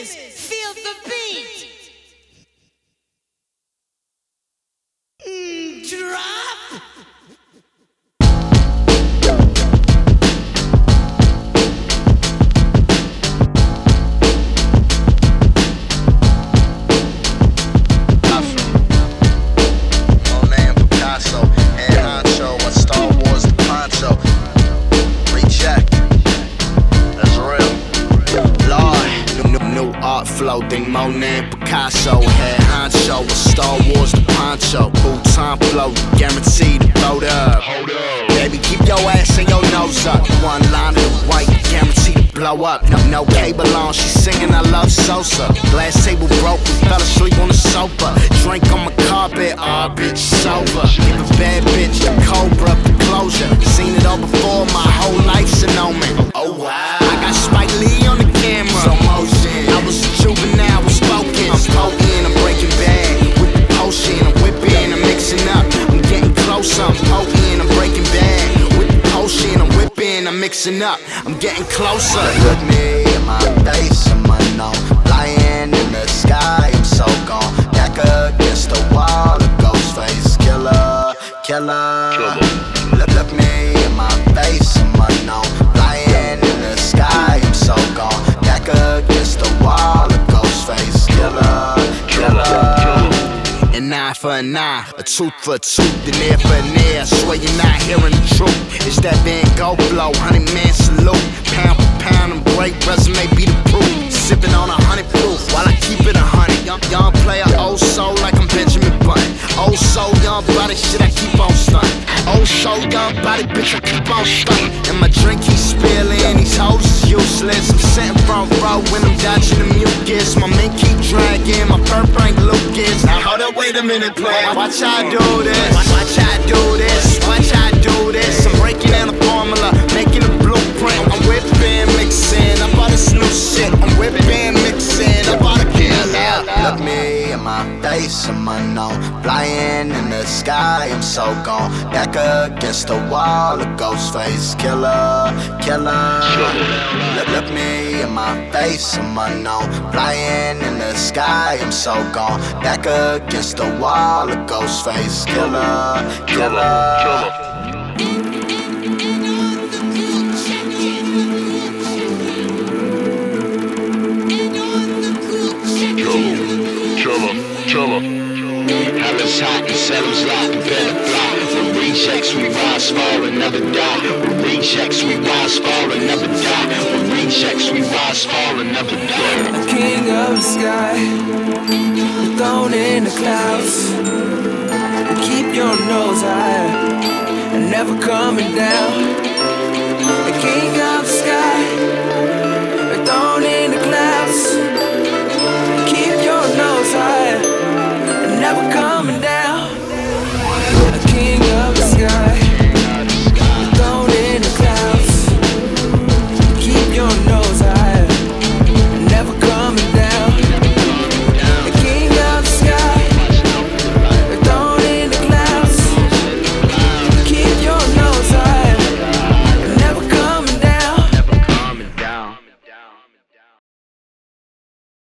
Feel the beat. New, art flow, think Monet Picasso, head honcho, Star Wars the poncho. Bhutan flow, guaranteed to vote up. Baby, keep your ass and your nose up. One line of the white, guaranteed to blow up. No, no cable on, she singing I love Sosa. Glass table broke, we fell asleep on the sofa. Drink on my carpet, ah, bitch, sober. Give a bad bitch the cobra, the closure. Whipping, I'm up. I'm getting closer. Look me in my face, I'm unknown. Flying in the sky, I'm so gone. Back against the wall, a ghost face killer, killer. Look, for an eye, a tooth for a tooth, an ear for an ear. I swear you're not hearing the truth. It's that Van Gogh blow, honey man salute. Pound for pound, I'm great resume be the proof. Sipping on a honey proof while I keep it a hundred. Young, young player, old soul like I'm Benjamin Button. Old soul, young body, shit I keep on stunting. Old soul, young body, bitch I keep on stunting. And my drink keeps spilling, useless. I'm sitting front row when I'm dodging the mucus. My men keep dragging, my purr Frank Lucas. Now hold up, wait a minute, play. Watch I do this. Watch, watch I do this. Watch I do this. I'm breaking down the I'm unknown. Flying in the sky, I'm so gone. Back against the wall, a ghost face killer, killer. Look, look me in my face, I'm unknown. Flying in the sky, I'm so gone. Back against the wall, a ghost face killer, killer. Killer, is hot and Salem's lot, better fly. With rejects, we rise, fall and die. With rejects, we rise, fall and die. With rejects, we rise, fall and die. king of the sky, the throne in the clouds. Keep your nose high and never coming down.